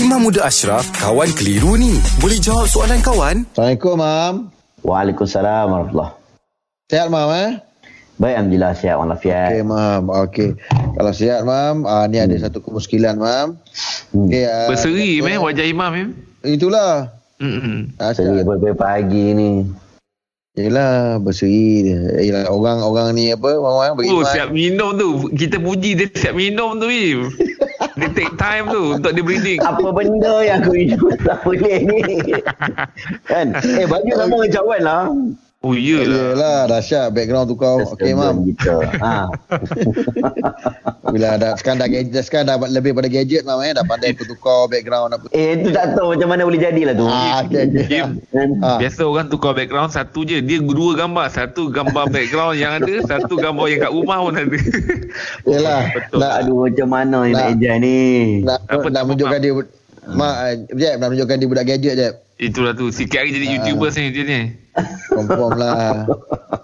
Imam Muda Ashraf, kawan keliru ni. Boleh jawab soalan kawan? Assalamualaikum, Mam. Waalaikumsalam warahmatullahi Sehat, Mam, eh? Baik, Alhamdulillah sihat walafiat. Okey, Mam. Okey. Kalau sihat, Mam, ah, ni ada satu kemuskilan, Mam. Hmm. Okey, ah, Berseri satu- meh wajah imam eh. Itulah. Hmm. Ah, Seri pagi pagi ni. Yelah, berseri dia. Yelah, orang-orang ni apa, orang-orang beriman. Oh siap minum tu Kita puji dia siap minum tu Im Dia take time tu Untuk dia breathing Apa benda yang aku hidup tak boleh ni? kan? Eh, baju sama Wan lah. Oh iyalah Yelah, dahsyat. Background tu kau. Okey, Mam. Ha. Bila dah, sekarang dah gadget, sekarang dah lebih pada gadget, Mam, eh. Dah pandai tukar background apa. Eh, itu tak tahu macam mana boleh jadilah tu. Ah, okey, Kan? Ah. Biasa orang tukar background Satu je Dia dua gambar Satu gambar background yang ada Satu gambar yang kat rumah pun ada Yelah. Betul Nak, Aduh, macam mana nak Nak- ejan ni? nak, Apa nak tak menunjukkan dia Mak, eh, Jeb, nak menunjukkan dia budak gadget, Jeb. Itulah tu Sikit hari jadi Ah. YouTuber ni dia ni Confirm lah.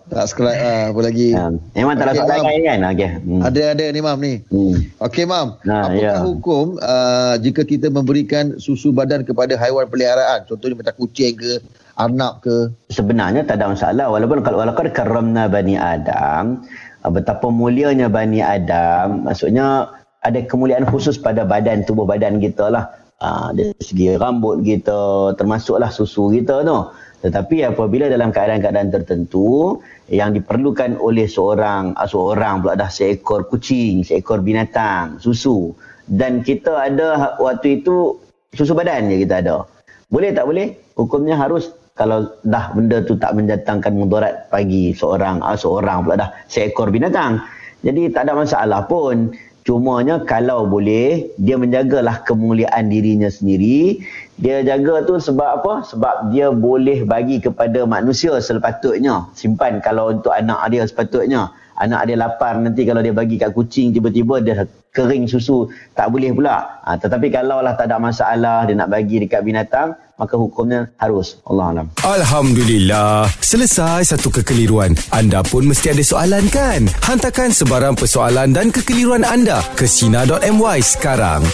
Subscribe lah, apa lagi. Ha. Memang tak ada Okey, soalan Mam. lain kan? Okey. Hmm. Ada, ada ni, Mam, ni. Hmm. Okey, Mam. Nah, apakah ya. hukum uh, jika kita memberikan susu badan kepada haiwan peliharaan? Contohnya macam kucing ke, arnab ke. sebenarnya tak ada masalah walaupun kalau walaupun karamna bani Adam ah, betapa mulianya bani Adam maksudnya ada kemuliaan khusus pada badan tubuh badan kita lah Ah, dari segi rambut kita termasuklah susu kita tu tetapi apabila dalam keadaan-keadaan tertentu yang diperlukan oleh seorang ah, seorang pula dah seekor kucing seekor binatang susu dan kita ada waktu itu susu badan je kita ada boleh tak boleh? Hukumnya harus kalau dah benda tu tak mendatangkan mudarat bagi seorang ah, seorang pula dah seekor binatang. Jadi tak ada masalah pun. Cumanya kalau boleh dia menjagalah kemuliaan dirinya sendiri. Dia jaga tu sebab apa? Sebab dia boleh bagi kepada manusia sepatutnya. Simpan kalau untuk anak dia sepatutnya. Anak dia lapar nanti kalau dia bagi kat kucing tiba-tiba dia kering susu tak boleh pula. Ha, tetapi kalau lah tak ada masalah dia nak bagi dekat binatang maka hukumnya harus. Allah alam. Alhamdulillah. Selesai satu kekeliruan. Anda pun mesti ada soalan kan? Hantarkan sebarang persoalan dan kekeliruan anda ke Sina.my sekarang.